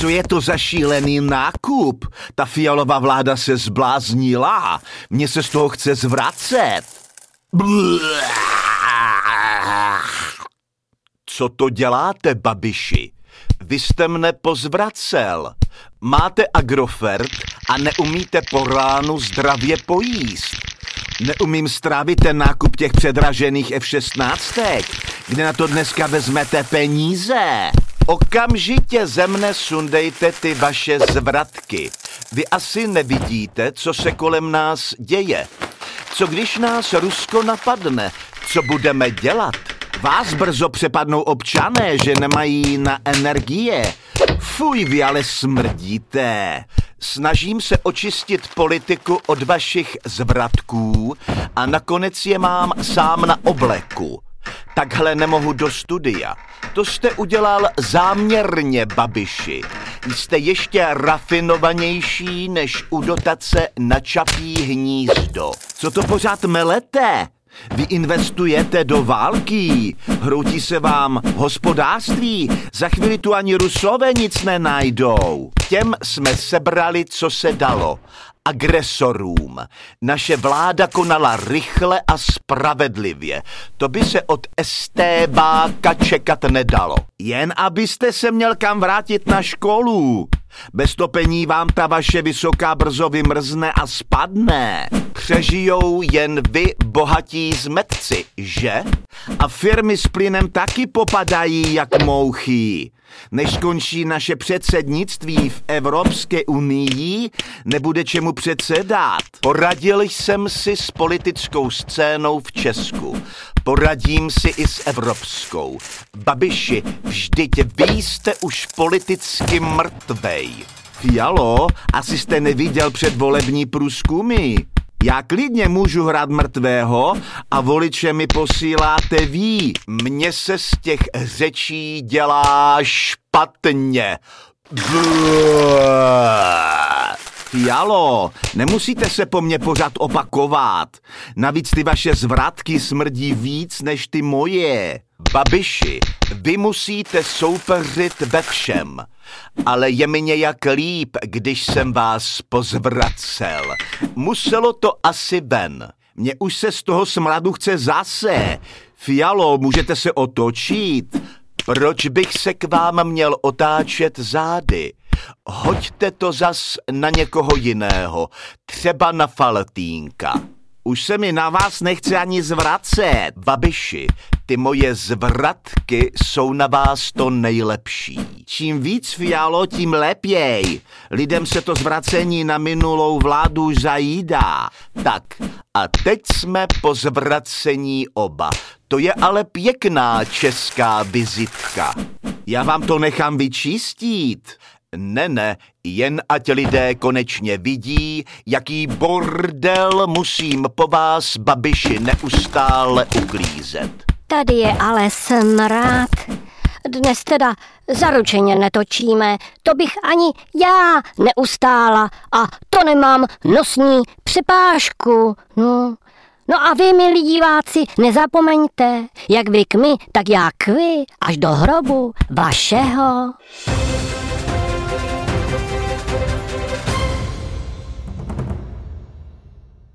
Co je to za šílený nákup? Ta fialová vláda se zbláznila. Mně se z toho chce zvracet. Co to děláte, babiši? Vy jste mne pozvracel. Máte agrofert a neumíte po ránu zdravě pojíst. Neumím strávit ten nákup těch předražených F-16, kde na to dneska vezmete peníze. Okamžitě ze mne sundejte ty vaše zvratky. Vy asi nevidíte, co se kolem nás děje. Co když nás Rusko napadne? Co budeme dělat? Vás brzo přepadnou občané, že nemají na energie. Fuj, vy ale smrdíte. Snažím se očistit politiku od vašich zvratků a nakonec je mám sám na obleku. Takhle nemohu do studia. To jste udělal záměrně, Babiši. Jste ještě rafinovanější než u dotace na čapí hnízdo. Co to pořád melete? Vy investujete do války, hroutí se vám hospodářství, za chvíli tu ani rusové nic nenajdou. Těm jsme sebrali, co se dalo. Agresorům. Naše vláda konala rychle a spravedlivě. To by se od STBáka čekat nedalo. Jen abyste se měl kam vrátit na školu. Bez topení vám ta vaše vysoká brzo vymrzne a spadne. Přežijou jen vy bohatí zmetci, že? A firmy s plynem taky popadají jak mouchy. Než skončí naše předsednictví v Evropské unii, nebude čemu předsedat. Poradil jsem si s politickou scénou v Česku. Poradím si i s evropskou. Babiši, vždyť vy jste už politicky mrtvej. Fialo, asi jste neviděl předvolební průzkumy. Já klidně můžu hrát mrtvého a voliče mi posíláte ví. Mně se z těch řečí dělá špatně. Fialo, nemusíte se po mně pořád opakovat. Navíc ty vaše zvratky smrdí víc než ty moje. Babiši, vy musíte soupeřit ve všem. Ale je mi nějak líp, když jsem vás pozvracel. Muselo to asi ven. Mně už se z toho smradu chce zase. Fialo, můžete se otočit. Proč bych se k vám měl otáčet zády? Hoďte to zas na někoho jiného, třeba na Faltínka. Už se mi na vás nechce ani zvracet. Babiši, ty moje zvratky jsou na vás to nejlepší. Čím víc fialo, tím lepěj. Lidem se to zvracení na minulou vládu zajídá. Tak, a teď jsme po zvracení oba. To je ale pěkná česká vizitka. Já vám to nechám vyčistit. Ne, ne, jen ať lidé konečně vidí, jaký bordel musím po vás, babiši, neustále uklízet. Tady je ale smrad. Dnes teda zaručeně netočíme, to bych ani já neustála a to nemám nosní přepážku. No, no a vy, milí diváci, nezapomeňte, jak vy k my, tak já k vy, až do hrobu vašeho.